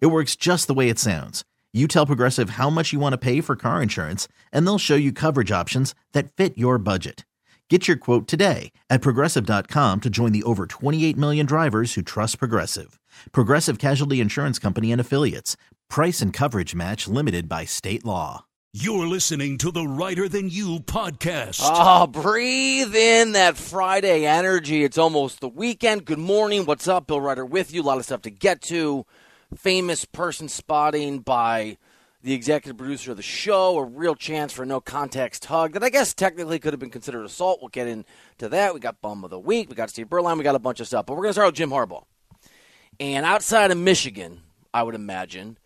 It works just the way it sounds. You tell Progressive how much you want to pay for car insurance, and they'll show you coverage options that fit your budget. Get your quote today at progressive.com to join the over 28 million drivers who trust Progressive. Progressive Casualty Insurance Company and Affiliates. Price and coverage match limited by state law. You're listening to the Reiter Than You podcast. Oh, breathe in that Friday energy. It's almost the weekend. Good morning. What's up? Bill Reiter with you. A lot of stuff to get to famous person spotting by the executive producer of the show, a real chance for no context hug that I guess technically could have been considered assault. We'll get into that. We got bum of the week, we got Steve Berline, we got a bunch of stuff. But we're going to start with Jim Harbaugh. And outside of Michigan, I would imagine,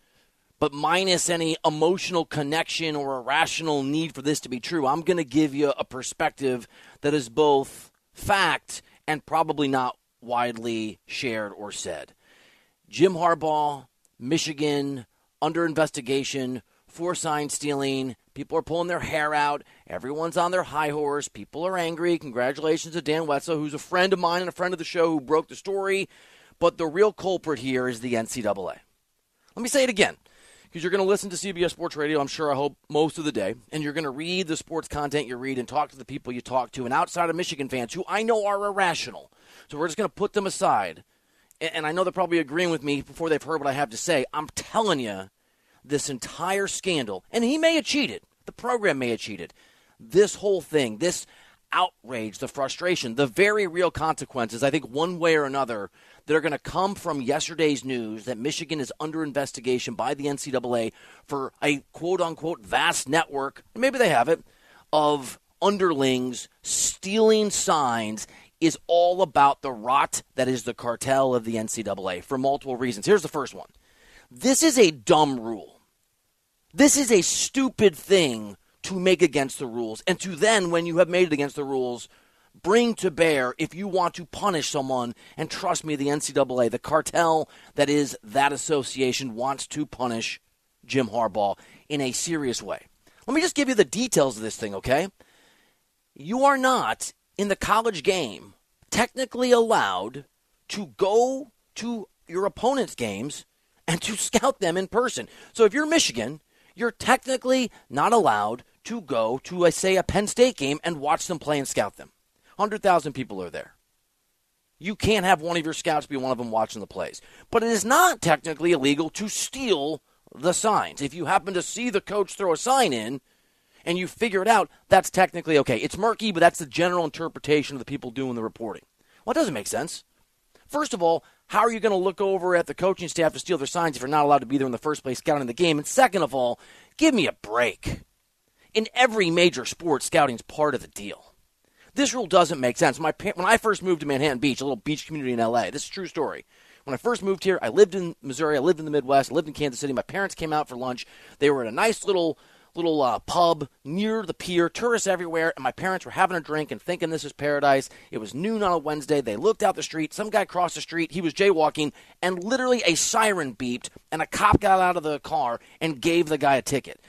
but minus any emotional connection or a rational need for this to be true, I'm going to give you a perspective that is both fact and probably not widely shared or said. Jim Harbaugh, Michigan, under investigation for sign stealing. People are pulling their hair out. Everyone's on their high horse. People are angry. Congratulations to Dan Wetzel, who's a friend of mine and a friend of the show who broke the story. But the real culprit here is the NCAA. Let me say it again because you're going to listen to CBS Sports Radio, I'm sure, I hope, most of the day, and you're going to read the sports content you read and talk to the people you talk to, and outside of Michigan fans who I know are irrational. So we're just going to put them aside and I know they're probably agreeing with me before they've heard what I have to say. I'm telling you, this entire scandal, and he may have cheated, the program may have cheated. This whole thing, this outrage, the frustration, the very real consequences, I think one way or another, that are going to come from yesterday's news that Michigan is under investigation by the NCAA for a quote unquote vast network, maybe they have it, of underlings stealing signs is all about the rot that is the cartel of the NCAA for multiple reasons. Here's the first one this is a dumb rule. This is a stupid thing to make against the rules, and to then, when you have made it against the rules, bring to bear if you want to punish someone. And trust me, the NCAA, the cartel that is that association, wants to punish Jim Harbaugh in a serious way. Let me just give you the details of this thing, okay? You are not in the college game technically allowed to go to your opponent's games and to scout them in person. So if you're Michigan, you're technically not allowed to go to, a, say, a Penn State game and watch them play and scout them. 100,000 people are there. You can't have one of your scouts be one of them watching the plays. But it is not technically illegal to steal the signs. If you happen to see the coach throw a sign in, and you figure it out, that's technically okay. It's murky, but that's the general interpretation of the people doing the reporting. Well, it doesn't make sense. First of all, how are you going to look over at the coaching staff to steal their signs if you're not allowed to be there in the first place scouting the game? And second of all, give me a break. In every major sport, scouting's part of the deal. This rule doesn't make sense. My when I first moved to Manhattan Beach, a little beach community in LA, this is a true story. When I first moved here, I lived in Missouri, I lived in the Midwest, I lived in Kansas City. My parents came out for lunch. They were at a nice little little uh, pub near the pier, tourists everywhere, and my parents were having a drink and thinking this is paradise. It was noon on a Wednesday. They looked out the street. Some guy crossed the street. He was jaywalking, and literally a siren beeped, and a cop got out of the car and gave the guy a ticket.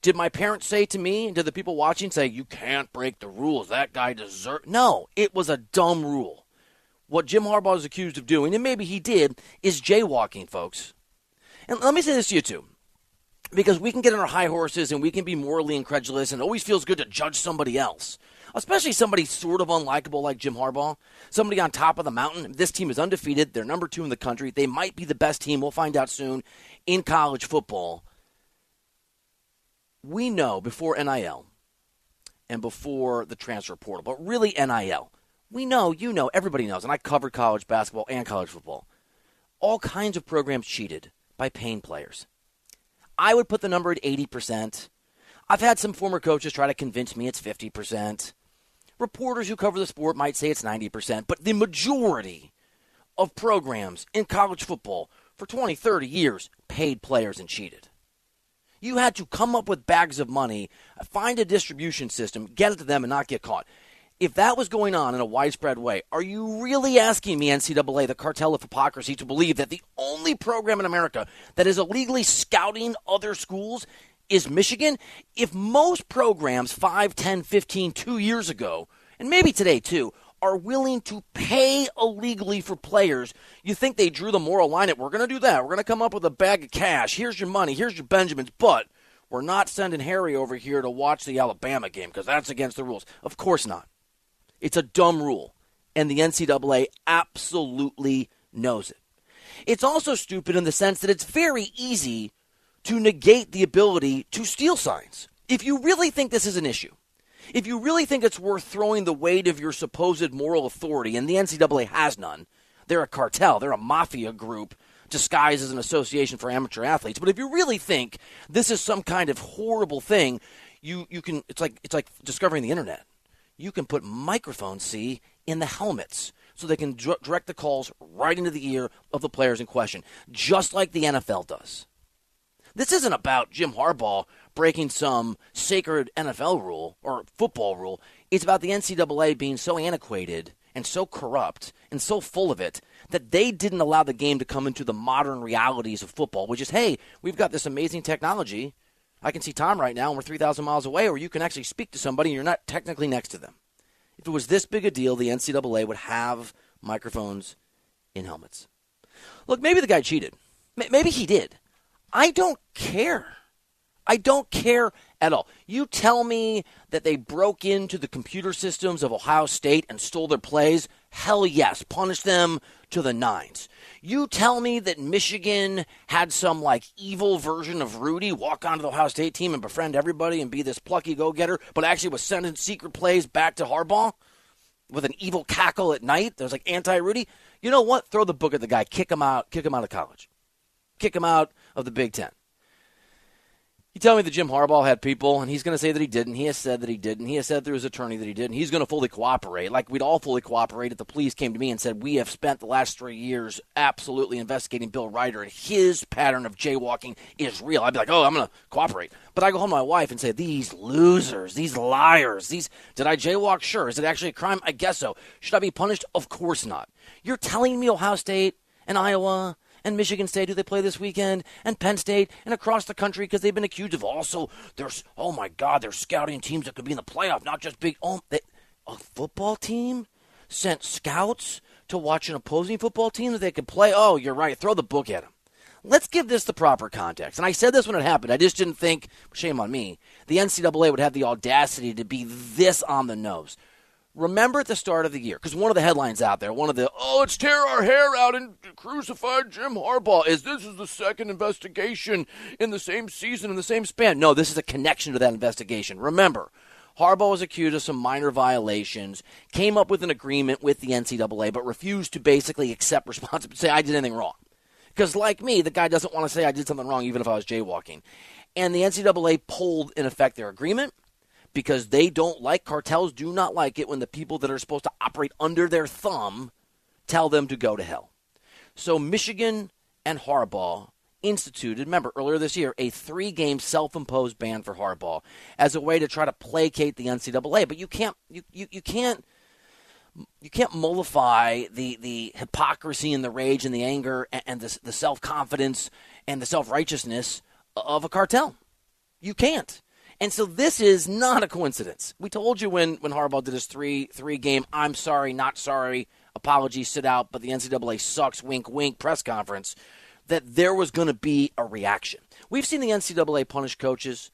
Did my parents say to me and to the people watching, say, you can't break the rules? That guy deserves. No, it was a dumb rule. What Jim Harbaugh is accused of doing, and maybe he did, is jaywalking, folks. And let me say this to you, too because we can get on our high horses and we can be morally incredulous and it always feels good to judge somebody else especially somebody sort of unlikable like Jim Harbaugh, somebody on top of the mountain. This team is undefeated. They're number two in the country. They might be the best team. We'll find out soon in college football. We know before NIL and before the transfer portal, but really NIL. We know, you know, everybody knows, and I covered college basketball and college football. All kinds of programs cheated by paying players. I would put the number at 80%. I've had some former coaches try to convince me it's 50%. Reporters who cover the sport might say it's 90%, but the majority of programs in college football for 20, 30 years paid players and cheated. You had to come up with bags of money, find a distribution system, get it to them, and not get caught. If that was going on in a widespread way, are you really asking me, NCAA, the cartel of hypocrisy, to believe that the only program in America that is illegally scouting other schools is Michigan? If most programs 5, 10, 15, two years ago, and maybe today too, are willing to pay illegally for players, you think they drew the moral line at we're going to do that. We're going to come up with a bag of cash. Here's your money. Here's your Benjamins. But we're not sending Harry over here to watch the Alabama game because that's against the rules. Of course not. It's a dumb rule. And the NCAA absolutely knows it. It's also stupid in the sense that it's very easy to negate the ability to steal signs. If you really think this is an issue, if you really think it's worth throwing the weight of your supposed moral authority, and the NCAA has none, they're a cartel, they're a mafia group disguised as an association for amateur athletes. But if you really think this is some kind of horrible thing, you, you can it's like it's like discovering the internet. You can put microphones, see, in the helmets so they can direct the calls right into the ear of the players in question, just like the NFL does. This isn't about Jim Harbaugh breaking some sacred NFL rule or football rule. It's about the NCAA being so antiquated and so corrupt and so full of it that they didn't allow the game to come into the modern realities of football, which is, hey, we've got this amazing technology. I can see Tom right now, and we're 3,000 miles away, or you can actually speak to somebody and you're not technically next to them. If it was this big a deal, the NCAA would have microphones in helmets. Look, maybe the guy cheated. Maybe he did. I don't care. I don't care at all. You tell me that they broke into the computer systems of Ohio State and stole their plays. Hell yes. Punish them to the nines. You tell me that Michigan had some like evil version of Rudy walk onto the Ohio State team and befriend everybody and be this plucky go getter, but actually was sending secret plays back to Harbaugh with an evil cackle at night. There's like anti Rudy. You know what? Throw the book at the guy. Kick him out. Kick him out of college. Kick him out of the Big Ten. You tell me that Jim Harbaugh had people, and he's going to say that he didn't. He has said that he didn't. He has said through his attorney that he didn't. He's going to fully cooperate, like we'd all fully cooperate if the police came to me and said, We have spent the last three years absolutely investigating Bill Reiter, and his pattern of jaywalking is real. I'd be like, Oh, I'm going to cooperate. But I go home to my wife and say, These losers, these liars, these. Did I jaywalk? Sure. Is it actually a crime? I guess so. Should I be punished? Of course not. You're telling me Ohio State and Iowa and Michigan State, who they play this weekend, and Penn State, and across the country because they've been accused of also there's oh my God, they're scouting teams that could be in the playoff, not just big. Oh, they, a football team sent scouts to watch an opposing football team that they could play. Oh, you're right. Throw the book at them. Let's give this the proper context. And I said this when it happened. I just didn't think, shame on me, the NCAA would have the audacity to be this on the nose remember at the start of the year, because one of the headlines out there, one of the, oh, let's tear our hair out and crucify Jim Harbaugh, is this is the second investigation in the same season, in the same span. No, this is a connection to that investigation. Remember, Harbaugh was accused of some minor violations, came up with an agreement with the NCAA, but refused to basically accept responsibility, say, I did anything wrong. Because, like me, the guy doesn't want to say I did something wrong, even if I was jaywalking. And the NCAA pulled, in effect, their agreement because they don't like cartels do not like it when the people that are supposed to operate under their thumb tell them to go to hell. So Michigan and Harbaugh instituted, remember earlier this year, a three-game self-imposed ban for Harbaugh as a way to try to placate the NCAA. But you can't you, you, you can't you can't mollify the, the hypocrisy and the rage and the anger and, and the, the self confidence and the self righteousness of a cartel. You can't. And so this is not a coincidence. We told you when, when Harbaugh did his three three game I'm sorry, not sorry, apology, sit out, but the NCAA sucks, wink, wink press conference that there was going to be a reaction. We've seen the NCAA punish coaches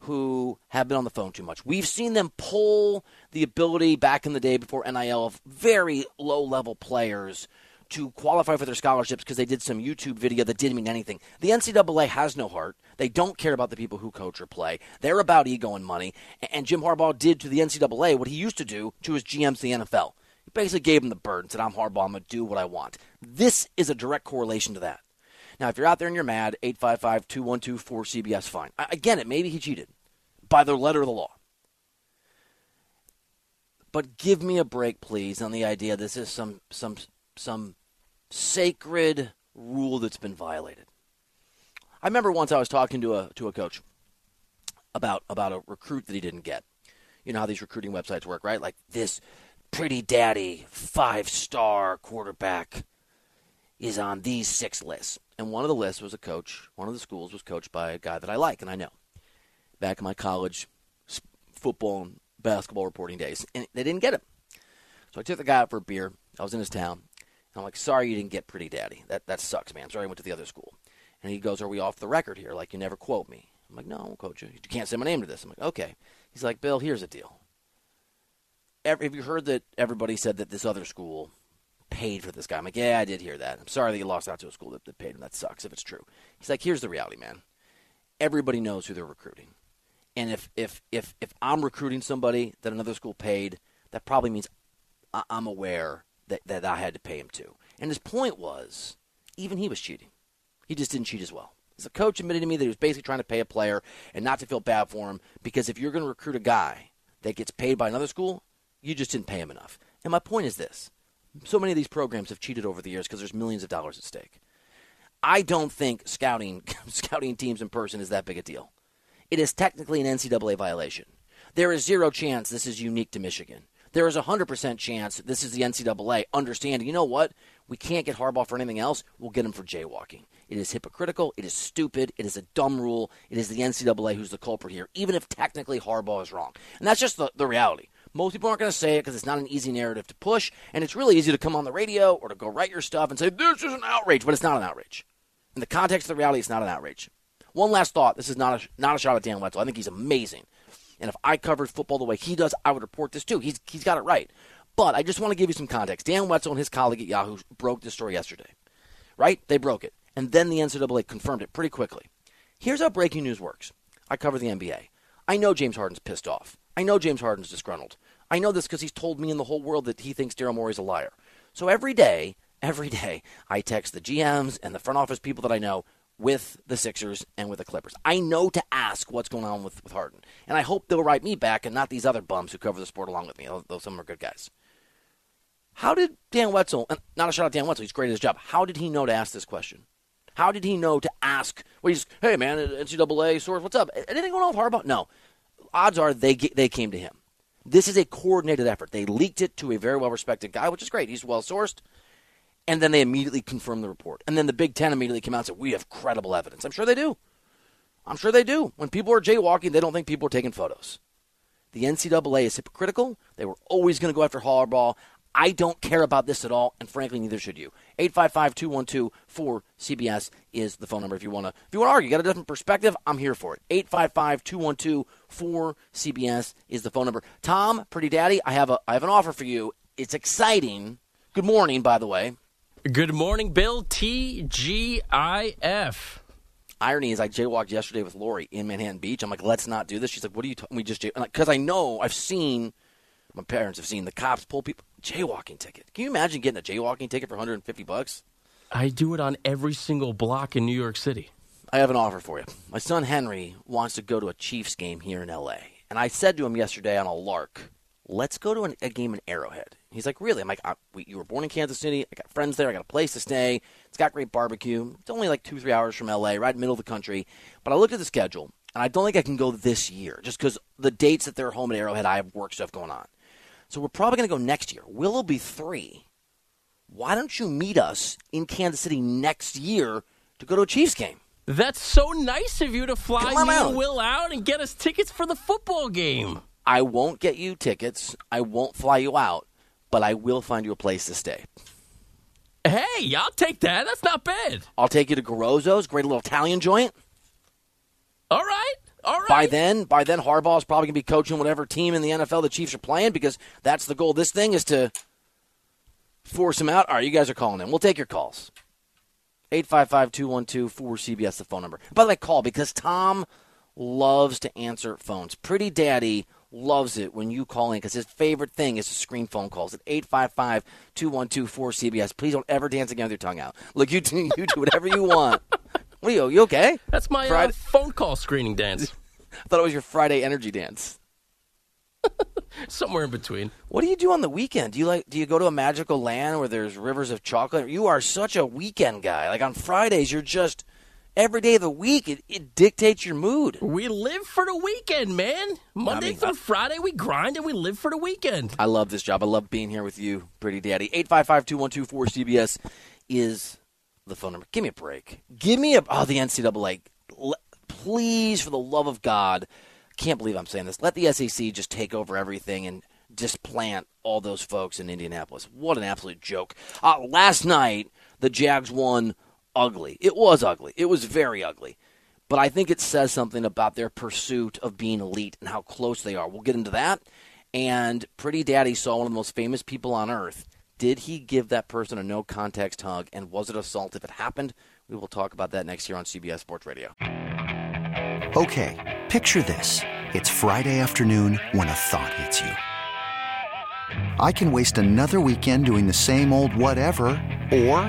who have been on the phone too much. We've seen them pull the ability back in the day before NIL of very low level players to qualify for their scholarships because they did some YouTube video that didn't mean anything. The NCAA has no heart. They don't care about the people who coach or play. They're about ego and money. And Jim Harbaugh did to the NCAA what he used to do to his GMs in the NFL. He basically gave him the bird and said, I'm Harbaugh. I'm going to do what I want. This is a direct correlation to that. Now, if you're out there and you're mad, 855 212 4CBS, fine. Again, it maybe he cheated by the letter of the law. But give me a break, please, on the idea this is some some some sacred rule that's been violated. I remember once I was talking to a to a coach about about a recruit that he didn't get. You know how these recruiting websites work, right? Like this pretty daddy five star quarterback is on these six lists. And one of the lists was a coach, one of the schools was coached by a guy that I like and I know. Back in my college football and basketball reporting days. And they didn't get him. So I took the guy out for a beer. I was in his town. And I'm like, sorry you didn't get Pretty Daddy. That that sucks, man. Sorry I went to the other school. And he goes, Are we off the record here? Like you never quote me. I'm like, No, I won't quote you. You can't say my name to this. I'm like, Okay. He's like, Bill, here's the deal. Have you heard that everybody said that this other school paid for this guy? I'm like, Yeah, I did hear that. I'm sorry that you lost out to a school that, that paid him. That sucks if it's true. He's like, Here's the reality, man. Everybody knows who they're recruiting. And if if if if I'm recruiting somebody that another school paid, that probably means I'm aware that, that I had to pay him to. And his point was, even he was cheating. He just didn't cheat as well. As a coach admitted to me that he was basically trying to pay a player and not to feel bad for him because if you're going to recruit a guy that gets paid by another school, you just didn't pay him enough. And my point is this so many of these programs have cheated over the years because there's millions of dollars at stake. I don't think scouting scouting teams in person is that big a deal. It is technically an NCAA violation. There is zero chance this is unique to Michigan there is a 100% chance this is the NCAA understanding, you know what? We can't get Harbaugh for anything else. We'll get him for jaywalking. It is hypocritical. It is stupid. It is a dumb rule. It is the NCAA who's the culprit here, even if technically Harbaugh is wrong. And that's just the, the reality. Most people aren't going to say it because it's not an easy narrative to push, and it's really easy to come on the radio or to go write your stuff and say, this is an outrage, but it's not an outrage. In the context of the reality, it's not an outrage. One last thought. This is not a, not a shot at Dan Wetzel. I think he's amazing. And if I covered football the way he does, I would report this too. He's, he's got it right. But I just want to give you some context. Dan Wetzel and his colleague at Yahoo broke this story yesterday, right? They broke it. And then the NCAA confirmed it pretty quickly. Here's how breaking news works I cover the NBA. I know James Harden's pissed off. I know James Harden's disgruntled. I know this because he's told me in the whole world that he thinks Daryl Morey's a liar. So every day, every day, I text the GMs and the front office people that I know, with the Sixers and with the Clippers. I know to ask what's going on with, with Harden. And I hope they'll write me back and not these other bums who cover the sport along with me, though some are good guys. How did Dan Wetzel, not a shout out Dan Wetzel, he's great at his job. How did he know to ask this question? How did he know to ask? Well, he's, hey man, NCAA source, what's up? Anything going on with Harbaugh? No. Odds are they they came to him. This is a coordinated effort. They leaked it to a very well respected guy, which is great. He's well sourced and then they immediately confirmed the report. And then the Big Ten immediately came out and said, We have credible evidence. I'm sure they do. I'm sure they do. When people are jaywalking, they don't think people are taking photos. The NCAA is hypocritical. They were always going to go after Harbaugh. I don't care about this at all, and frankly, neither should you. 855-212-4CBS is the phone number if you want to if you want to argue, you got a different perspective, I'm here for it. 855-212-4CBS is the phone number. Tom, pretty daddy, I have a I have an offer for you. It's exciting. Good morning, by the way. Good morning, Bill. TGIF. Irony is, I jaywalked yesterday with Lori in Manhattan Beach. I'm like, let's not do this. She's like, what are you talking? We just because I know I've seen my parents have seen the cops pull people jaywalking ticket. Can you imagine getting a jaywalking ticket for 150 bucks? I do it on every single block in New York City. I have an offer for you. My son Henry wants to go to a Chiefs game here in LA. And I said to him yesterday on a lark, let's go to an, a game in Arrowhead. He's like, really? I'm like, uh, we, you were born in Kansas City. I got friends there. I got a place to stay. It's got great barbecue. It's only like two, three hours from LA, right in the middle of the country. But I looked at the schedule, and I don't think I can go this year just because the dates that they're home at Arrowhead, I have work stuff going on. So we're probably going to go next year. Willow be three. Why don't you meet us in Kansas City next year to go to a Chiefs game? That's so nice of you to fly me Will out and get us tickets for the football game. I won't get you tickets. I won't fly you out, but I will find you a place to stay. Hey, I'll take that. That's not bad. I'll take you to Garozzo's, great little Italian joint. All right. All right. By then, by then, Harbaugh's probably gonna be coaching whatever team in the NFL the Chiefs are playing because that's the goal. This thing is to force him out. All right, you guys are calling in. We'll take your calls. 855-212-4CBS, the phone number. By the way, call because Tom loves to answer phones. Pretty Daddy loves it when you call in because his favorite thing is to screen phone calls at 855 212 4CBS. Please don't ever dance again with your tongue out. Look, you do, you do whatever you want. What are you, you okay? That's my uh, phone call screening dance. I thought it was your Friday energy dance. Somewhere in between. What do you do on the weekend? Do you like? Do you go to a magical land where there's rivers of chocolate? You are such a weekend guy. Like on Fridays, you're just every day of the week. It, it dictates your mood. We live for the weekend, man. Monday I mean, through I- Friday, we grind and we live for the weekend. I love this job. I love being here with you, Pretty Daddy. 855-2124-CBS is the phone number. Give me a break. Give me a oh the NCAA. Please, for the love of God, can't believe I'm saying this. Let the SEC just take over everything and just plant all those folks in Indianapolis. What an absolute joke. Uh, last night, the Jags won ugly. It was ugly. It was very ugly. But I think it says something about their pursuit of being elite and how close they are. We'll get into that. And Pretty Daddy saw one of the most famous people on earth. Did he give that person a no context hug? And was it assault if it happened? We will talk about that next year on CBS Sports Radio. Okay, picture this. It's Friday afternoon when a thought hits you. I can waste another weekend doing the same old whatever, or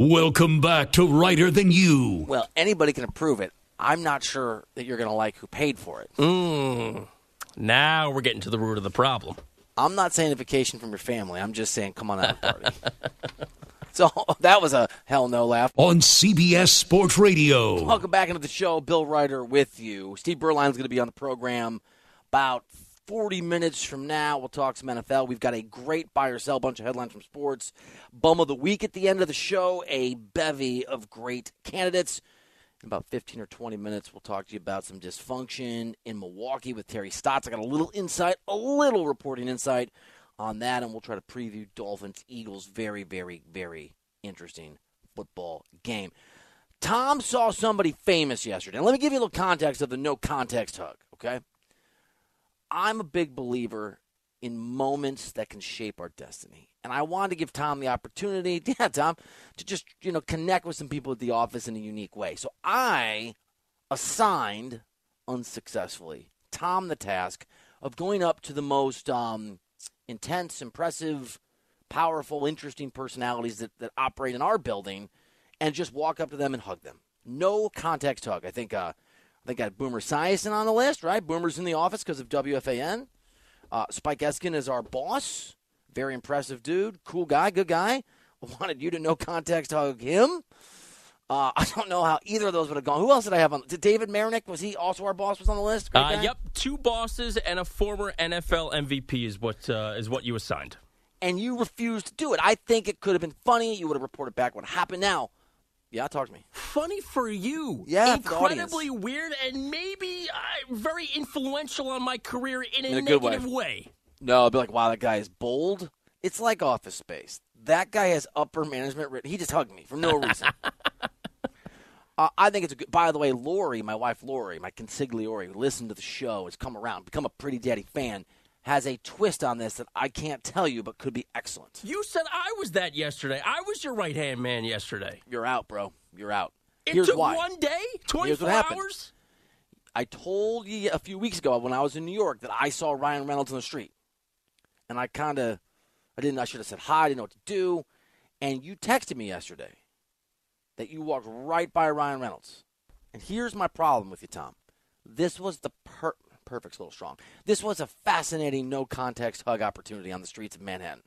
Welcome back to Reiter Than You. Well, anybody can approve it. I'm not sure that you're going to like who paid for it. Mm. Now we're getting to the root of the problem. I'm not saying a vacation from your family. I'm just saying come on out and party. so that was a hell no laugh. On CBS Sports Radio. Welcome back into the show. Bill Reiter with you. Steve Berline's going to be on the program about 40 minutes from now. We'll talk some NFL. We've got a great buy or sell bunch of headlines from sports. Bum of the week at the end of the show. A bevy of great candidates. In about 15 or 20 minutes, we'll talk to you about some dysfunction in Milwaukee with Terry Stotts. I got a little insight, a little reporting insight on that, and we'll try to preview Dolphins Eagles. Very, very, very interesting football game. Tom saw somebody famous yesterday. Let me give you a little context of the no context hug, okay? I'm a big believer in moments that can shape our destiny. And I wanted to give Tom the opportunity, yeah, Tom, to just, you know, connect with some people at the office in a unique way. So I assigned, unsuccessfully, Tom the task of going up to the most um, intense, impressive, powerful, interesting personalities that, that operate in our building and just walk up to them and hug them. No context hug. I think uh, I got Boomer Esiason on the list, right? Boomer's in the office because of WFAN. Uh, Spike Eskin is our boss. Very impressive dude. Cool guy, good guy. Wanted you to no context hug him. Uh, I don't know how either of those would have gone. Who else did I have on? Did David Marinick, was he also our boss, was on the list? Uh, yep, two bosses and a former NFL MVP is what uh, is what you assigned. And you refused to do it. I think it could have been funny. You would have reported back what happened. Now, yeah, talk to me. Funny for you. Yeah, incredibly weird and maybe uh, very influential on my career in a, In a good way. negative way. No, I'd be like, wow, that guy is bold. It's like Office Space. That guy has upper management. written. He just hugged me for no reason. uh, I think it's a good. By the way, Lori, my wife Lori, my consigliere, who listened to the show, has come around, become a Pretty Daddy fan, has a twist on this that I can't tell you, but could be excellent. You said I was that yesterday. I was your right hand man yesterday. You're out, bro. You're out. It Here's took why. one day, 24 hours. I told you a few weeks ago when I was in New York that I saw Ryan Reynolds on the street, and I kind of, I didn't. I should have said hi. I didn't know what to do, and you texted me yesterday that you walked right by Ryan Reynolds, and here's my problem with you, Tom. This was the per- perfect's a little strong. This was a fascinating no context hug opportunity on the streets of Manhattan.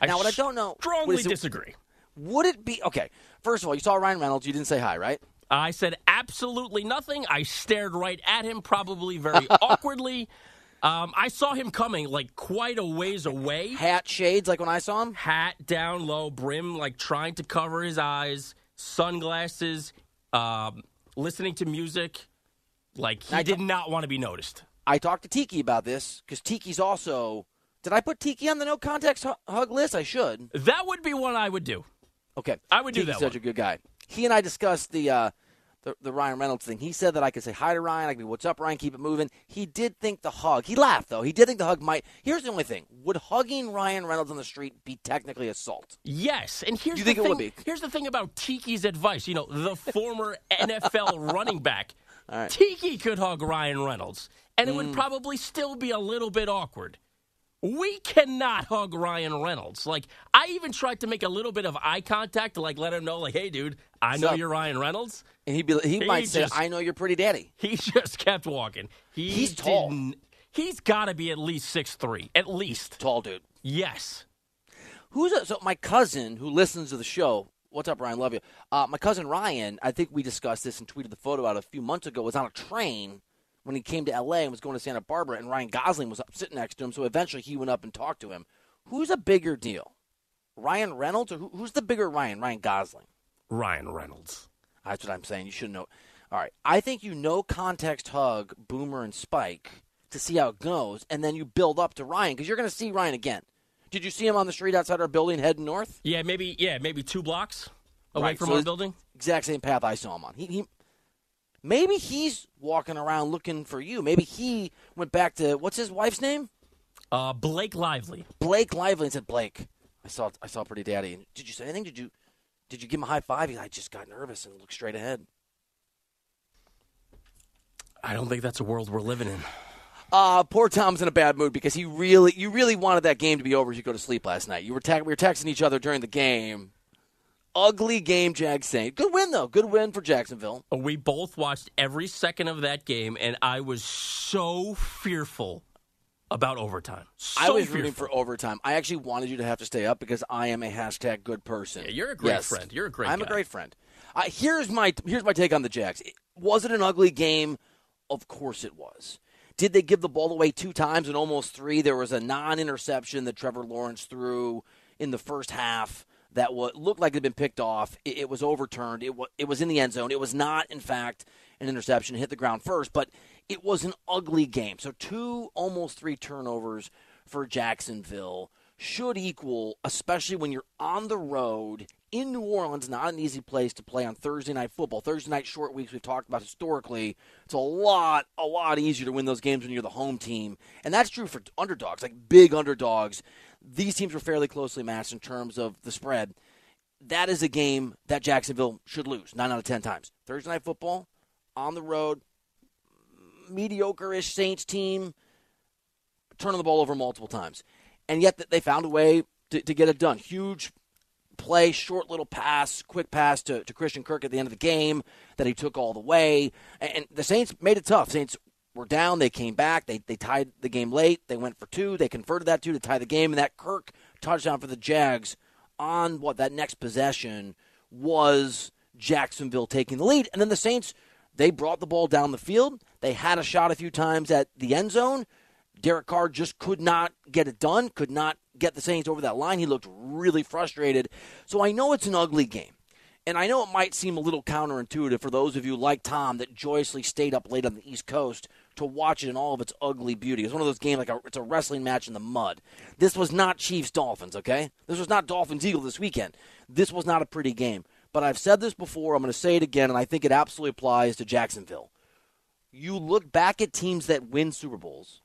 Now, what I don't know- Strongly it- disagree. Would it be okay? First of all, you saw Ryan Reynolds. You didn't say hi, right? I said absolutely nothing. I stared right at him, probably very awkwardly. Um, I saw him coming like quite a ways away. Hat, shades, like when I saw him. Hat down low, brim like trying to cover his eyes, sunglasses, um, listening to music. Like he I did don't- want to be noticed. I talked to Tiki about this because Tiki's also. Did I put Tiki on the no context hug list? I should. That would be one I would do. Okay, I would do Tiki's that such one. a good guy. He and I discussed the, uh, the the Ryan Reynolds thing. He said that I could say hi to Ryan. I could be, "What's up, Ryan? Keep it moving." He did think the hug. He laughed though. He did think the hug might. Here's the only thing: Would hugging Ryan Reynolds on the street be technically assault? Yes, and here's You the think it would be? Here's the thing about Tiki's advice. You know, the former NFL running back. Right. Mm. Tiki could hug Ryan Reynolds, and it would probably still be a little bit awkward. We cannot hug Ryan Reynolds. Like I even tried to make a little bit of eye contact to like let him know, like, "Hey, dude, I know Sup? you're Ryan Reynolds." And he'd be. He, He might say, "I know you're pretty, daddy." He just kept walking. He He's tall. He's got to be at least six three, at least. Tall dude. Yes. Who's a, so my cousin who listens to the show? What's up, Ryan? Love you. Uh, my cousin Ryan. I think we discussed this and tweeted the photo out a few months ago. Was on a train when he came to L.A. and was going to Santa Barbara, and Ryan Gosling was up sitting next to him. So eventually he went up and talked to him. Who's a bigger deal, Ryan Reynolds or who, who's the bigger Ryan? Ryan Gosling. Ryan Reynolds. That's what I'm saying. You should know. All right. I think you know context hug Boomer and Spike to see how it goes, and then you build up to Ryan because you're going to see Ryan again. Did you see him on the street outside our building heading north? Yeah, maybe. Yeah, maybe two blocks away Right, from so our building. Exact same path I saw him on. He, he maybe he's walking around looking for you. Maybe he went back to what's his wife's name? Uh, Blake Lively. Blake Lively and said, "Blake, I saw I saw Pretty Daddy. And did you say anything? Did you did you give him a high five? He, I just got nervous and looked straight ahead. I don't think that's a world we're living in. Uh, poor Tom's in a bad mood because he really, you really wanted that game to be over as you go to sleep last night. You were te- we were texting each other during the game. Ugly game, Jag Saint. Good win though. Good win for Jacksonville. We both watched every second of that game, and I was so fearful about overtime. So I was fearful. rooting for overtime. I actually wanted you to have to stay up because I am a hashtag good person. Yeah, you're a great Yes. friend. You're a great I'm guy. a great friend. Uh, here's my here's my take on the Jags. Was it an ugly game? Of course it was. Did they give the ball away two times and almost three? There was a non-interception that Trevor Lawrence threw in the first half that what looked like it had been picked off. It, it was overturned. It it was in the end zone. It was not, in fact, an interception. It hit the ground first, but it was an ugly game. So two, almost three turnovers for Jacksonville should equal, especially when you're on the road in New Orleans, not an easy place to play on Thursday night football. Thursday night short weeks we've talked about historically. It's a lot, a lot easier to win those games when you're the home team, and that's true for underdogs, like big underdogs. These teams were fairly closely matched in terms of the spread. That is a game that Jacksonville should lose nine out of ten times. Thursday night football on the road, mediocre-ish Saints team turning the ball over multiple times, and yet they found a way to, to get it done. Huge play, short little pass, quick pass to, to Christian Kirk at the end of the game that he took all the way. And, the Saints made it tough. Saints were down. They came back. They, they tied the game late. They went for two. They converted that two to tie the game. And that Kirk touchdown for the Jags on what that next possession was Jacksonville taking the lead. And then the Saints, they brought the ball down the field. They had a shot a few times at the end zone. Derek Carr just could not get it done, could not get the Saints over that line. He looked really frustrated. So I know it's an ugly game. And I know it might seem a little counterintuitive for those of you like Tom that joyously stayed up late on the East Coast to watch it in all of its ugly beauty. It's one of those games like a, it's a wrestling match in the mud. This was not Chiefs Dolphins, okay? This was not Dolphins Eagle this weekend. This was not a pretty game. But I've said this before, I'm going to say it again, and I think it absolutely applies to Jacksonville. You look back at teams that win Super Bowls,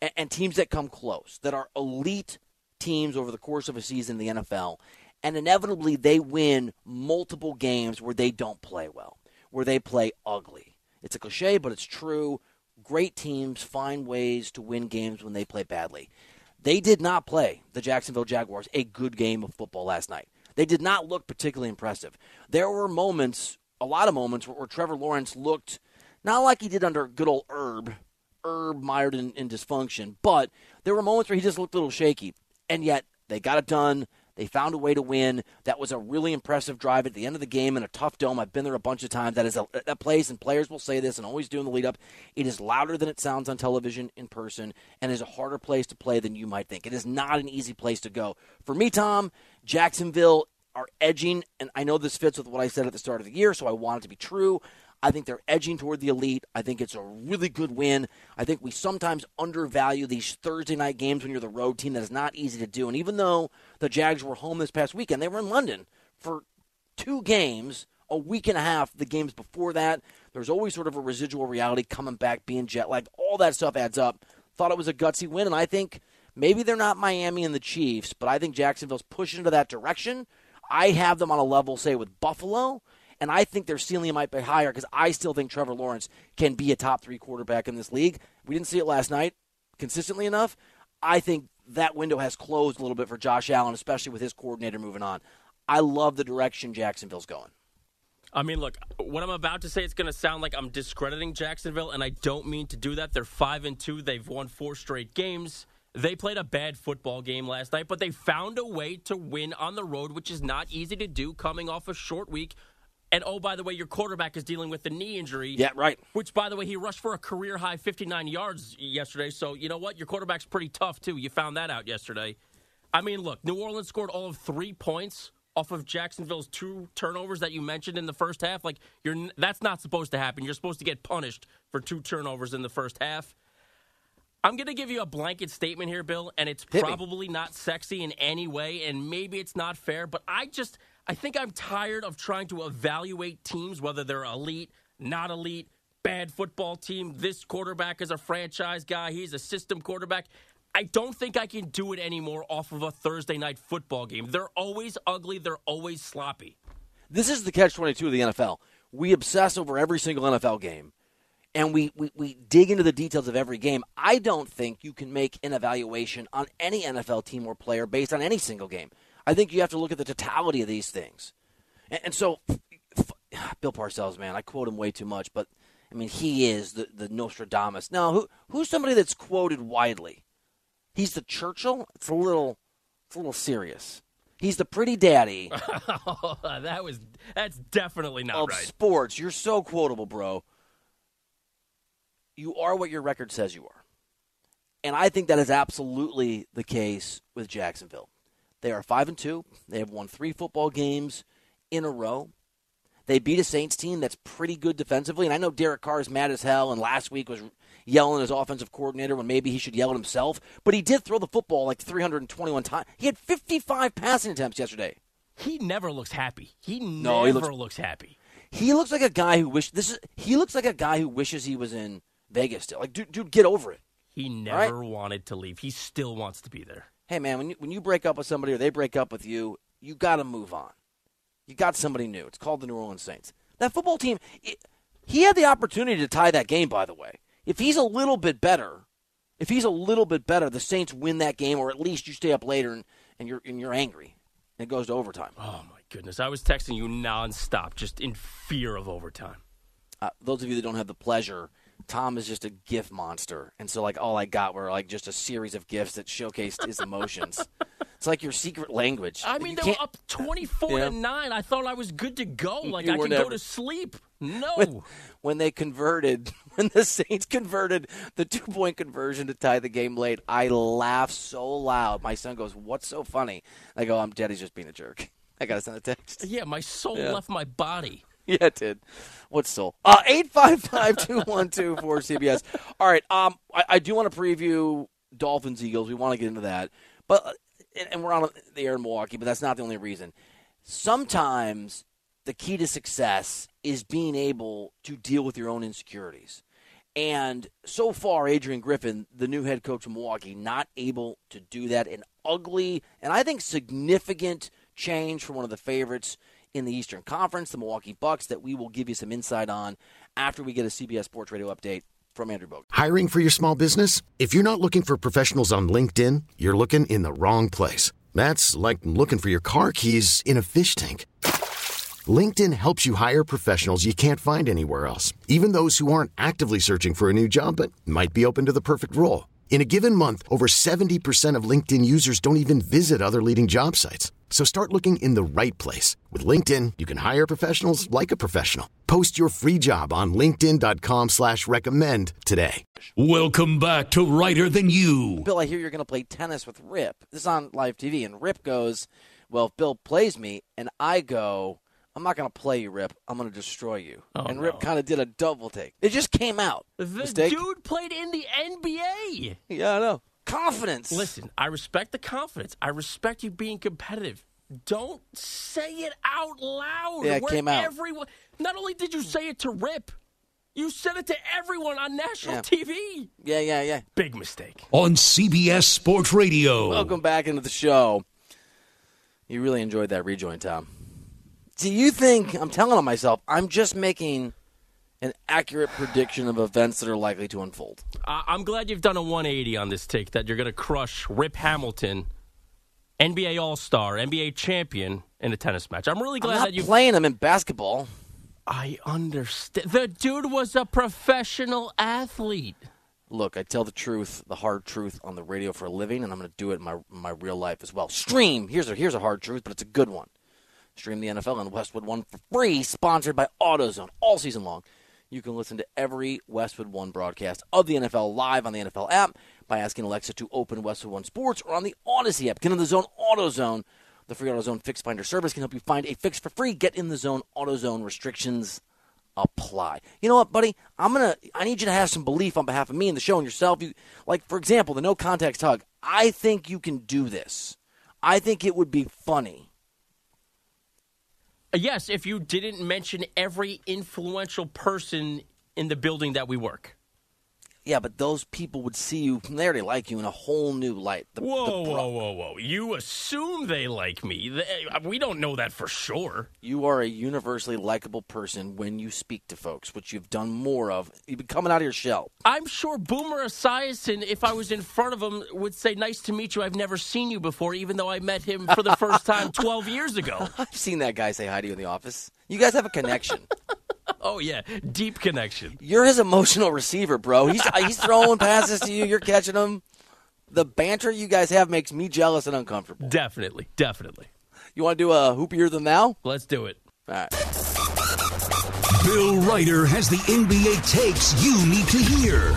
and, and teams that come close, that are elite teams over the course of a season in the NFL, and inevitably they win multiple games where they don't play well, where they play ugly. It's a cliche, but it's true. Great teams find ways to win games when they play badly. They did not play the Jacksonville Jaguars a good game of football last night. They did not look particularly impressive. There were moments, a lot of moments, where, where Trevor Lawrence looked not like he did under good old Urban, Urban mired in, in dysfunction, but there were moments where he just looked a little shaky. And yet they got it done. They found a way to win. That was a really impressive drive at the end of the game in a tough dome. I've been there a bunch of times. That is a that place, and players will say this and always do in the lead up. It is louder than it sounds on television in person, and is a harder place to play than you might think. It is not an easy place to go. For me, Tom, Jacksonville are edging, and I know this fits with what I said at the start of the year, so I want it to be true. I think they're edging toward the elite. I think it's a really good win. I think we sometimes undervalue these Thursday night games when you're the road team. That is not easy to do. And even though the Jags were home this past weekend, they were in London for two games, a week and a half. The games before that, there's always sort of a residual reality coming back, being jet lagged. All that stuff adds up. Thought it was a gutsy win, and I think maybe they're not Miami and the Chiefs, but I think Jacksonville's pushing into that direction. I have them on a level, say, with Buffalo and I think their ceiling might be higher because I still think Trevor Lawrence can be a top three quarterback in this league. We didn't see it last night consistently enough. I think that window has closed a little bit for Josh Allen, especially with his coordinator moving on. I love the direction Jacksonville's going. I mean, look, what I'm about to say it's going to sound like I'm discrediting Jacksonville, and I don't mean to do that. They're five and two. They've won four straight games. They played a bad football game last night, but they found a way to win on the road, which is not easy to do coming off a short week and oh, by the way, your quarterback is dealing with the knee injury. Yeah, right. Which, by the way, he rushed for a career high 59 yards yesterday. So, you know what? Your quarterback's pretty tough, too. You found that out yesterday. I mean, look, New Orleans scored all of three points off of Jacksonville's two turnovers that you mentioned in the first half. Like, you're that's not supposed to happen. You're supposed to get punished for two turnovers in the first half. I'm going to give you a blanket statement here, Bill, and it's Hit probably me. not sexy in any way, and maybe it's not fair, but I just I think I'm tired of trying to evaluate teams, whether they're elite, not elite, bad football team. This quarterback is a franchise guy, he's a system quarterback. I don't think I can do it anymore off of a Thursday night football game. They're always ugly, they're always sloppy. This is the catch 22 of the NFL. We obsess over every single NFL game and we, we, we dig into the details of every game. I don't think you can make an evaluation on any NFL team or player based on any single game. I think you have to look at the totality of these things. And, and so, f- Bill Parcells, man, I quote him way too much, but I mean, he is the, the Nostradamus. Now, who who's somebody that's quoted widely? He's the Churchill. It's a little, it's a little serious. He's the pretty daddy oh, that was that's definitely not of right. sports. You're so quotable, bro. You are what your record says you are. And I think that is absolutely the case with Jacksonville. They are five and two. They have won three football games in a row. They beat a Saints team that's pretty good defensively, and I know Derek Carr is mad as hell, and last week was yelling at his offensive coordinator when maybe he should yell at himself. But he did throw the football like 321 times. He had 55 passing attempts yesterday. He never looks happy. He No, never he looks- looks happy. He looks like a guy who wish this is. He looks like a guy who wishes he was in Vegas still. Like, dude, dude, get over it. He never wanted to leave. He still wants to be there. Hey, man, when you when you break up with somebody or they break up with you, you got to move on. You got somebody new. It's called the New Orleans Saints. That football team, it, he had the opportunity to tie that game. By the way, if he's a little bit better, if he's a little bit better, the Saints win that game, or at least you stay up later and, and you're and you're angry. And it goes to overtime. Oh my goodness! I was texting you nonstop, just in fear of overtime. uh, those of you that don't have the pleasure, Tom is just a gift monster, and so like all I got were like just a series of gifts that showcased his emotions. it's like your secret language. I mean, You they were up twenty-four Yeah. to nine. I thought I was good to go. Like You I could never- go to sleep. No. when, when they converted, when the Saints converted the two point conversion to tie the game late, I laughed so loud. My son goes, "What's so funny?" I go, "I'm Daddy's just being a jerk." I gotta send a text. yeah, my soul Yeah. left my body. Yeah, it did. What's soul? Uh, 855-212-4CBS. All right. Um, I, I do want to preview Dolphins Eagles. We want to get into that, but uh, and, and we're on the air in Milwaukee, but that's not the only reason. Sometimes the key to success is being able to deal with your own insecurities. And so far, Adrian Griffin, the new head coach of Milwaukee, not able to do that. An ugly and I think significant change from one of the favorites in the Eastern Conference, the Milwaukee Bucks, that we will give you some insight on after we get a CBS Sports Radio update from Andrew Bogut. Hiring for your small business? If you're not looking for professionals on LinkedIn, you're looking in the wrong place. That's like looking for your car keys in a fish tank. LinkedIn helps you hire professionals you can't find anywhere else, even those who aren't actively searching for a new job but might be open to the perfect role. In a given month, over 70% of LinkedIn users don't even visit other leading job sites. So start looking in the right place. With LinkedIn, you can hire professionals like a professional. Post your free job on linkedin.com slash recommend today. Welcome back to Reiter Than You. Bill, I hear you're going to play tennis with Rip. This is on live TV, and Rip goes, Well, if Bill plays me, and I go, I'm not going to play you, Rip. I'm going to destroy you. Oh, and no. Rip kind of did a double take. It just came out. The Mistake? dude played in the NBA. Yeah, I know. Confidence. Listen, I respect the confidence. I respect you being competitive. Don't say it out loud. Yeah, it where came out. Everyone. Not only did you say it to Rip, you said it to everyone on national Yeah. TV. Yeah, yeah, yeah. Big mistake. On CBS Sports Radio. Welcome back into the show. You really enjoyed that rejoin, Tom. Do you think I'm telling on myself? I'm just making an accurate prediction of events that are likely to unfold. I'm glad you've done a 180 on this take that you're going to crush Rip Hamilton, NBA All Star, NBA champion in a tennis match. I'm really I'm glad not that you. playing him in basketball. I understand. The dude was a professional athlete. Look, I tell the truth, the hard truth on the radio for a living, and I'm going to do it in my my real life as well. Stream. Here's a here's a hard truth, but it's a good one. Stream the NFL and Westwood One for free, sponsored by AutoZone all season long. You can listen to every Westwood One broadcast of the NFL live on the NFL app by asking Alexa to open Westwood One Sports or on the Audacy app. Get in the zone, AutoZone. The free AutoZone Fix Finder service can help you find a fix for free. Get in the zone, AutoZone restrictions apply. You know what, buddy? I'm gonna. I need you to have some belief on behalf of me and the show and yourself. You like, for example, the no context hug. I think you can do this. I think it would be funny. Yes, if you didn't mention every influential person in the building that we work. Yeah, but those people would see you. They already like you in a whole new light. The, Whoa, the whoa, whoa, whoa. You assume they like me. They- uh, we don't know that for sure. You are a universally likable person when you speak to folks, which you've done more of. You've been coming out of your shell. I'm sure Boomer Esiason, if I was in front of him, would say, Nice to meet you. I've never seen you before, even though I met him for the first time 12 years ago. I've seen that guy say hi to you in the office. You guys have a connection. Oh, yeah. Deep connection. You're his emotional receiver, bro. He's uh, he's throwing passes to you. You're catching them. The banter you guys have makes me jealous and uncomfortable. Definitely. Definitely. You want to do a hoopier than thou? Let's do it. All right. Bill Reiter has the NBA takes you need to hear.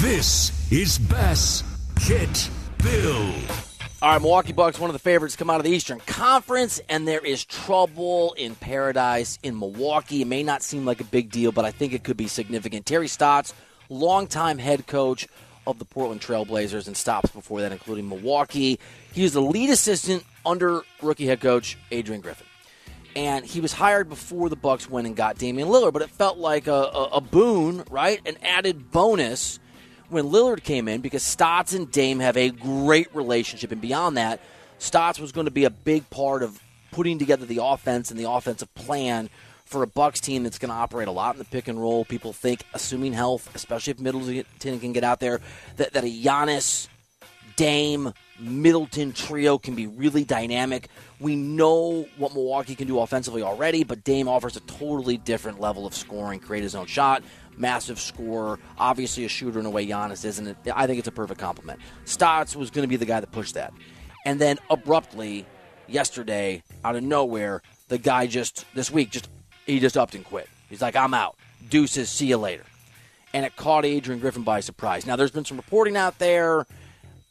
This is Bass Get Bill. All right, Milwaukee Bucks, one of the favorites, come out of the Eastern Conference, and there is trouble in paradise in Milwaukee. It may not seem like a big deal, but I think it could be significant. Terry Stotts, longtime head coach of the Portland Trailblazers, and stops before that, including Milwaukee. He was the lead assistant under rookie head coach Adrian Griffin. And he was hired before the Bucks went and got Damian Lillard, but it felt like a, a, a boon, right? An added bonus when Lillard came in because Stotts and Dame have a great relationship. And beyond that, Stotts was going to be a big part of putting together the offense and the offensive plan for a Bucks team that's going to operate a lot in the pick and roll. People think, assuming health, especially if Middleton can get out there, that, that a Giannis, Dame, Middleton trio can be really dynamic. We know what Milwaukee can do offensively already, but Dame offers a totally different level of scoring, create his own shot, massive scorer, obviously a shooter in a way Giannis isn't. I think it's a perfect compliment. Stotts was going to be the guy that pushed that. And then abruptly, yesterday, out of nowhere, the guy just, this week, just he just upped and quit. He's like, I'm out. Deuces, see you later. And it caught Adrian Griffin by surprise. Now, there's been some reporting out there.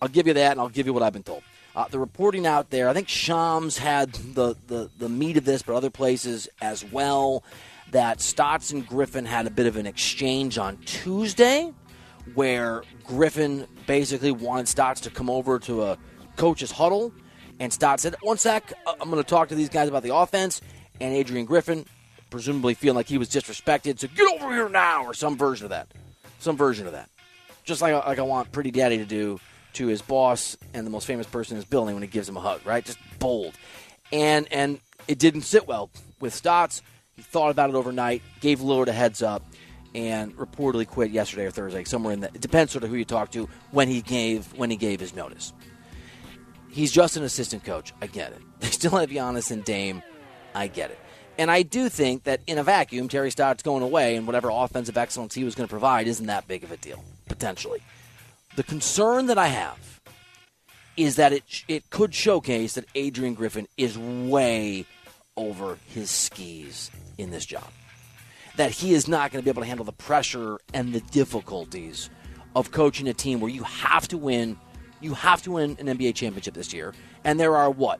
I'll give you that, and I'll give you what I've been told. Uh, the reporting out there, I think Shams had the, the, the meat of this, but other places as well, that Stotts and Griffin had a bit of an exchange on Tuesday where Griffin basically wanted Stotts to come over to a coach's huddle. And Stotts said, One sec, uh, I'm going to talk to these guys about the offense. And Adrian Griffin, presumably feeling like he was disrespected, said, Get over here now, or some version of that. some version of that. Just like like I want Pretty Daddy to do to his boss and the most famous person in his building when he gives him a hug, right? Just bold. And and it didn't sit well with Stotts. He thought about it overnight, gave Lillard a heads up, and reportedly quit yesterday or Thursday, somewhere in that. It depends sort of who you talk to when he gave when he gave his notice. He's just an assistant coach. I get it. They still have Giannis and Dame. I get it. And I do think that in a vacuum, Terry Stotts going away and whatever offensive excellence he was going to provide isn't that big of a deal, potentially. The concern that I have is that it, it could showcase that Adrian Griffin is way over his skis in this job. That he is not going to be able to handle the pressure and the difficulties of coaching a team where you have to win. You have to win an NBA championship this year. And there are what?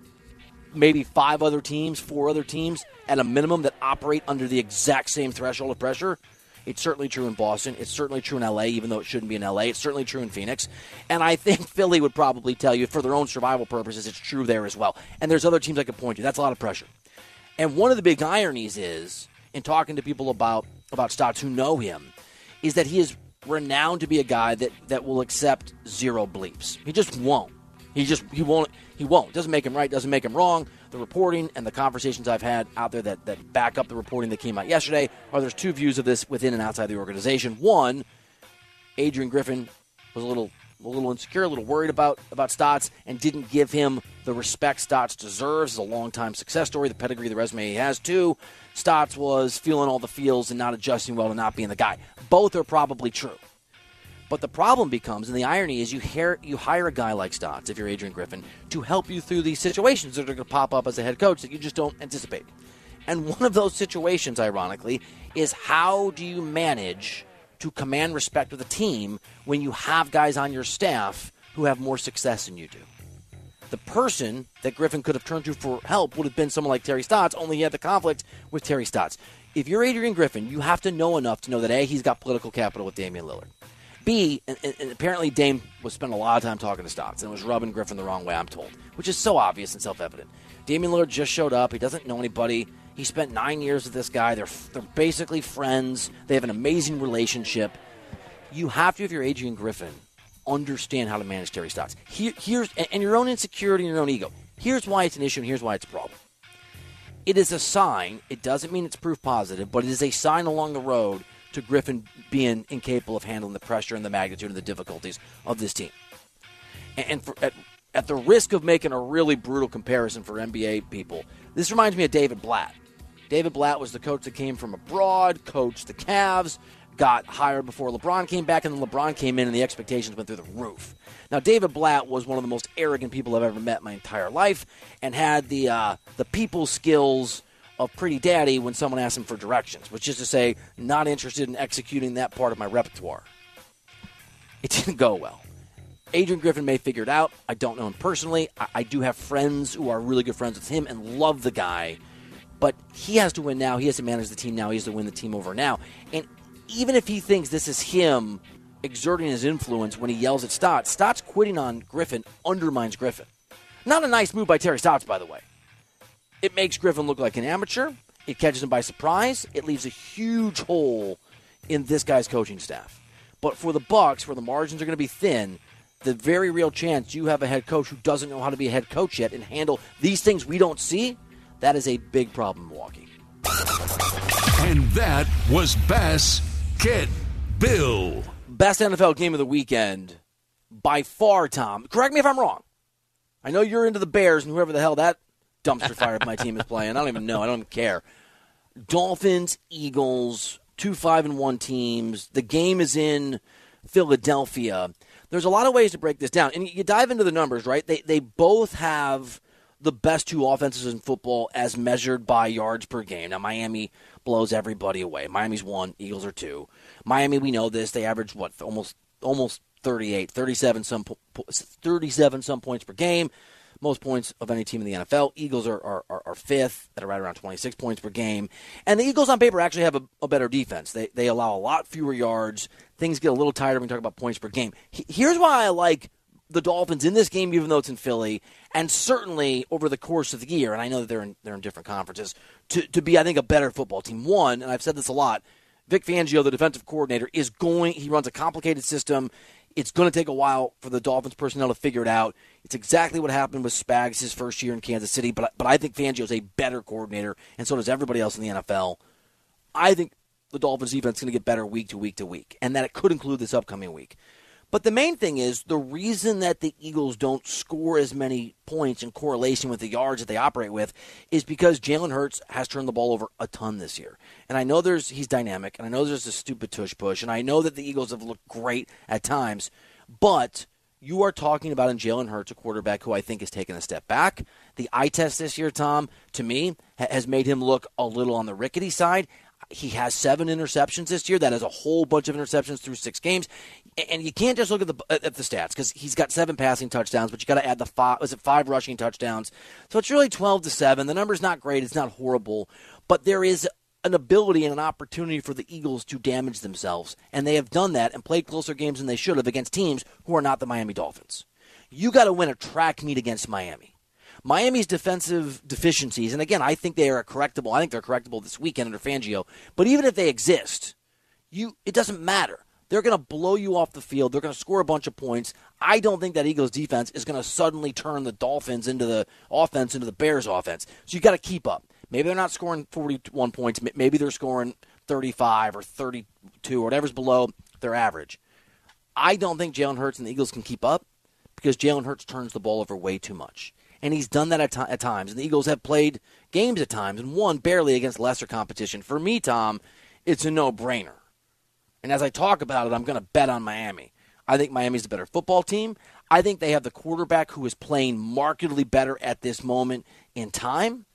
Maybe five other teams, four other teams at a minimum that operate under the exact same threshold of pressure. It's certainly true in Boston. It's certainly true in LA, even though it shouldn't be in LA. It's certainly true in Phoenix. And I think Philly would probably tell you, for their own survival purposes, it's true there as well. And there's other teams I could point to. That's a lot of pressure. And one of the big ironies is, in talking to people about, about Stotts who know him, is that he is renowned to be a guy that, that will accept zero bleeps. He just won't. He just he won't he won't. Doesn't make him right, doesn't make him wrong. The reporting and the conversations I've had out there that, that back up the reporting that came out yesterday are there's two views of this within and outside the organization. One, Adrian Griffin was a little a little insecure, a little worried about about Stotts, and didn't give him the respect Stotts deserves. It's a long time success story, the pedigree, the resume he has. too. Stotts was feeling all the feels and not adjusting well to not being the guy. Both are probably true. But the problem becomes, and the irony is, you hire, you hire a guy like Stotts, if you're Adrian Griffin, to help you through these situations that are going to pop up as a head coach that you just don't anticipate. And one of those situations, ironically, is how do you manage to command respect with a team when you have guys on your staff who have more success than you do? The person that Griffin could have turned to for help would have been someone like Terry Stotts, only he had the conflict with Terry Stotts. If you're Adrian Griffin, you have to know enough to know that A, he's got political capital with Damian Lillard. B, and, and apparently Dame was spending a lot of time talking to Stotts and was rubbing Griffin the wrong way, I'm told, which is so obvious and self evident. Damian Lillard just showed up. He doesn't know anybody. He spent nine years with this guy. They're, they're basically friends. They have an amazing relationship. You have to, if you're Adrian Griffin, understand how to manage Terry Stotts. Here, here's and your own insecurity and your own ego. Here's why it's an issue and here's why it's a problem. It is a sign. It doesn't mean it's proof positive, but it is a sign along the road to Griffin being incapable of handling the pressure and the magnitude and the difficulties of this team. And for, at, at the risk of making a really brutal comparison for NBA people, this reminds me of David Blatt. David Blatt was the coach that came from abroad, coached the Cavs, got hired before LeBron came back, and then LeBron came in, and the expectations went through the roof. Now, David Blatt was one of the most arrogant people I've ever met my entire life, and had the uh, the people skills of Pretty Daddy when someone asked him for directions, which is to say, not interested in executing that part of my repertoire. It didn't go well. Adrian Griffin may figure it out. I don't know him personally. I, I do have friends who are really good friends with him and love the guy. But he has to win now. He has to manage the team now. He has to win the team over now. And even if he thinks this is him exerting his influence when he yells at Stotts, Stotts quitting on Griffin undermines Griffin. Not a nice move by Terry Stotts, by the way. It makes Griffin look like an amateur. It catches him by surprise. It leaves a huge hole in this guy's coaching staff. But for the Bucks, where the margins are going to be thin, the very real chance you have a head coach who doesn't know how to be a head coach yet and handle these things we don't see, that is a big problem Milwaukee. And that was Basket Get Bill. Best NFL game of the weekend by far, Tom. Correct me if I'm wrong. I know you're into the Bears and whoever the hell that dumpster fire of my team is playing. I don't even know. I don't even care. Dolphins, Eagles, two five and one teams. The game is in Philadelphia. There's a lot of ways to break this down, and you dive into the numbers. Right? They they both have the best two offenses in football as measured by yards per game. Now Miami blows everybody away. Miami's one, Eagles are two. Miami, we know this. They average what almost almost 38, 37 some 37 some points per game most points of any team in the NFL. Eagles are, are, are, are fifth at right around 26 points per game. And the Eagles on paper actually have a, a, better defense. They, they allow a lot fewer yards. Things get a little tighter when we talk about points per game. Here's why I like the Dolphins in this game, even though it's in Philly, and certainly over the course of the year, and I know that they're in, they're in different conferences, to, to be, I think, a better football team. One, and I've said this a lot, Vic Fangio, the defensive coordinator, is going. He runs a complicated system. It's going to take a while for the Dolphins personnel to figure it out. It's exactly what happened with Spags his first year in Kansas City, but but I think Fangio is a better coordinator, and so does everybody else in the NFL. I think the Dolphins defense is going to get better week to week to week, and that it could include this upcoming week. But the main thing is the reason that the Eagles don't score as many points in correlation with the yards that they operate with is because Jalen Hurts has turned the ball over a ton this year. And I know there's he's dynamic, and I know there's a stupid tush push, and I know that the Eagles have looked great at times, but you are talking about in Jalen Hurts, a quarterback who I think has taken a step back. The eye test this year, Tom, to me, has made him look a little on the rickety side. He has seven interceptions this year. That is a whole bunch of interceptions through six games. And you can't just look at the uh, at the stats because he's got seven passing touchdowns, but you got to add the five. Was it five rushing touchdowns? So it's really twelve to seven. The number's not great. It's not horrible, but there is an ability and an opportunity for the Eagles to damage themselves, and they have done that and played closer games than they should have against teams who are not the Miami Dolphins. You got to win a track meet against Miami. Miami's defensive deficiencies, and again, I think they are correctable. I think they're correctable this weekend under Fangio. But even if they exist, you it doesn't matter. They're going to blow you off the field. They're going to score a bunch of points. I don't think that Eagles defense is going to suddenly turn the Dolphins into the offense into the Bears offense. So you've got to keep up. Maybe they're not scoring 41 points. Maybe they're scoring 35 or 32 or whatever's below their average. I don't think Jalen Hurts and the Eagles can keep up because Jalen Hurts turns the ball over way too much and he's done that at, t- at times. And the Eagles have played games at times and won barely against lesser competition. For me, Tom, it's a no brainer. And as I talk about it, I'm going to bet on Miami. I think Miami's a better football team. I think they have the quarterback who is playing markedly better at this moment in time.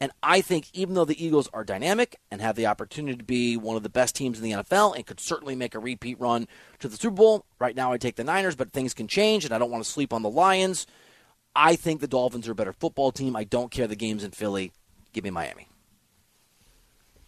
And I think even though the Eagles are dynamic and have the opportunity to be one of the best teams in the NFL and could certainly make a repeat run to the Super Bowl, right now I take the Niners, but things can change, and I don't want to sleep on the Lions. I think the Dolphins are a better football team. I don't care the games in Philly. Give me Miami.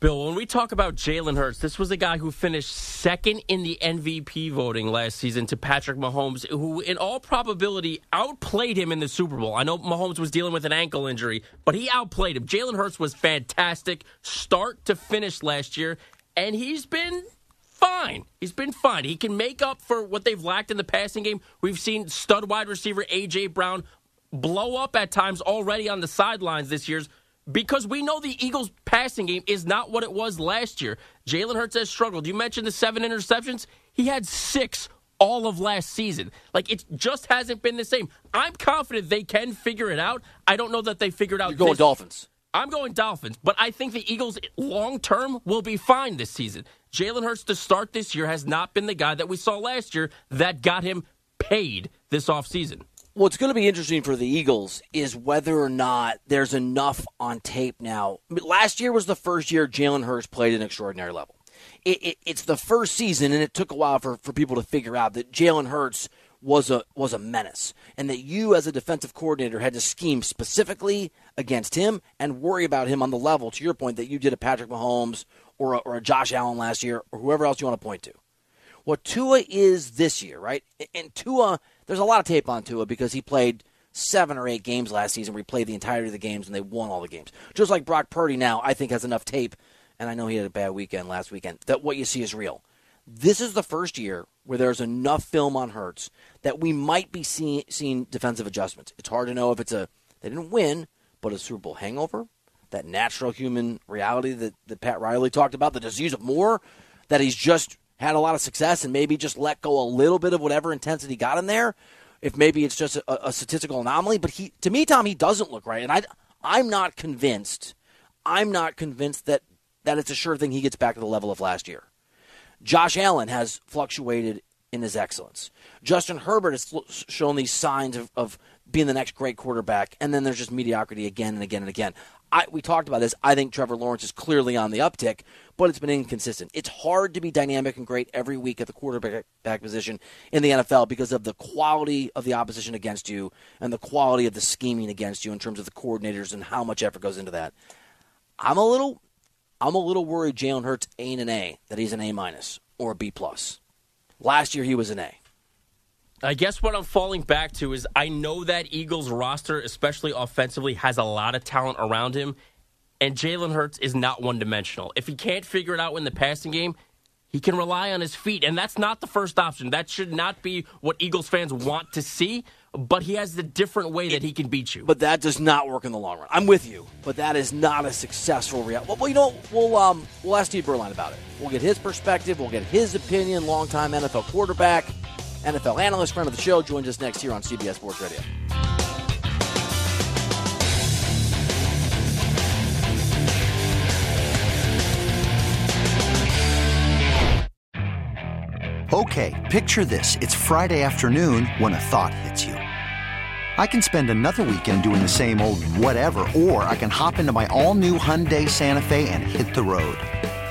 Bill, when we talk about Jalen Hurts, this was a guy who finished second in the MVP voting last season to Patrick Mahomes, who, in all probability, outplayed him in the Super Bowl. I know Mahomes was dealing with an ankle injury, but he outplayed him. Jalen Hurts was fantastic, start to finish last year, and he's been fine. He's been fine. He can make up for what they've lacked in the passing game. We've seen stud wide receiver A.J. Brown blow up at times already on the sidelines this year because we know the Eagles' passing game is not what it was last year. Jalen Hurts has struggled. You mentioned the seven interceptions. He had six all of last season. Like it just hasn't been the same. I'm confident they can figure it out. I don't know that they figured out. You're going this. Dolphins. I'm going Dolphins, but I think the Eagles long term will be fine this season. Jalen Hurts to start this year has not been the guy that we saw last year that got him paid this offseason. What's going to be interesting for the Eagles is whether or not there's enough on tape now. Last year was the first year Jalen Hurts played an extraordinary level. It, it, it's the first season, and it took a while for, for people to figure out that Jalen Hurts was a was a menace, and that you as a defensive coordinator had to scheme specifically against him and worry about him on the level. To your point, that you did a Patrick Mahomes or a, or a Josh Allen last year, or whoever else you want to point to. What Tua is this year, right? And Tua there's a lot of tape on Tua because he played seven or eight games last season where he played the entirety of the games and they won all the games. Just like Brock Purdy now, I think has enough tape, and I know he had a bad weekend last weekend, that what you see is real. This is the first year where there's enough film on Hurts that we might be seeing, seeing defensive adjustments. It's hard to know if it's a, they didn't win, but a Super Bowl hangover, that natural human reality that, that Pat Riley talked about, the disease of more, that he's just had a lot of success and maybe just let go a little bit of whatever intensity got in there. If maybe it's just a, a statistical anomaly, but he to me, Tom, he doesn't look right, and I I'm not convinced. I'm not convinced that that it's a sure thing he gets back to the level of last year. Josh Allen has fluctuated in his excellence. Justin Herbert has shown these signs of, of being the next great quarterback, and then there's just mediocrity again and again and again. I, we talked about this. I think Trevor Lawrence is clearly on the uptick, but it's been inconsistent. It's hard to be dynamic and great every week at the quarterback position in the NFL because of the quality of the opposition against you and the quality of the scheming against you in terms of the coordinators and how much effort goes into that. I'm a little, I'm a little worried. Jalen Hurts ain't an A; that he's an A minus or a B plus. Last year he was an A. I guess what I'm falling back to is I know that Eagles roster, especially offensively, has a lot of talent around him, and Jalen Hurts is not one dimensional. If he can't figure it out in the passing game, He can rely on his feet, and that's not the first option. That should not be what Eagles fans want to see, but he has the different way that he can beat you. But that does not work in the long run. I'm with you, but that is not a successful reality. Well, you know, we'll um, we'll ask Steve Beuerlein about it. We'll get his perspective. We'll get his opinion. Longtime NFL quarterback, NFL analyst, friend of the show, joins us next here on CBS Sports Radio. Okay, picture this. It's Friday afternoon when a thought hits you. I can spend another weekend doing the same old whatever, or I can hop into my all new Hyundai Santa Fe and hit the road.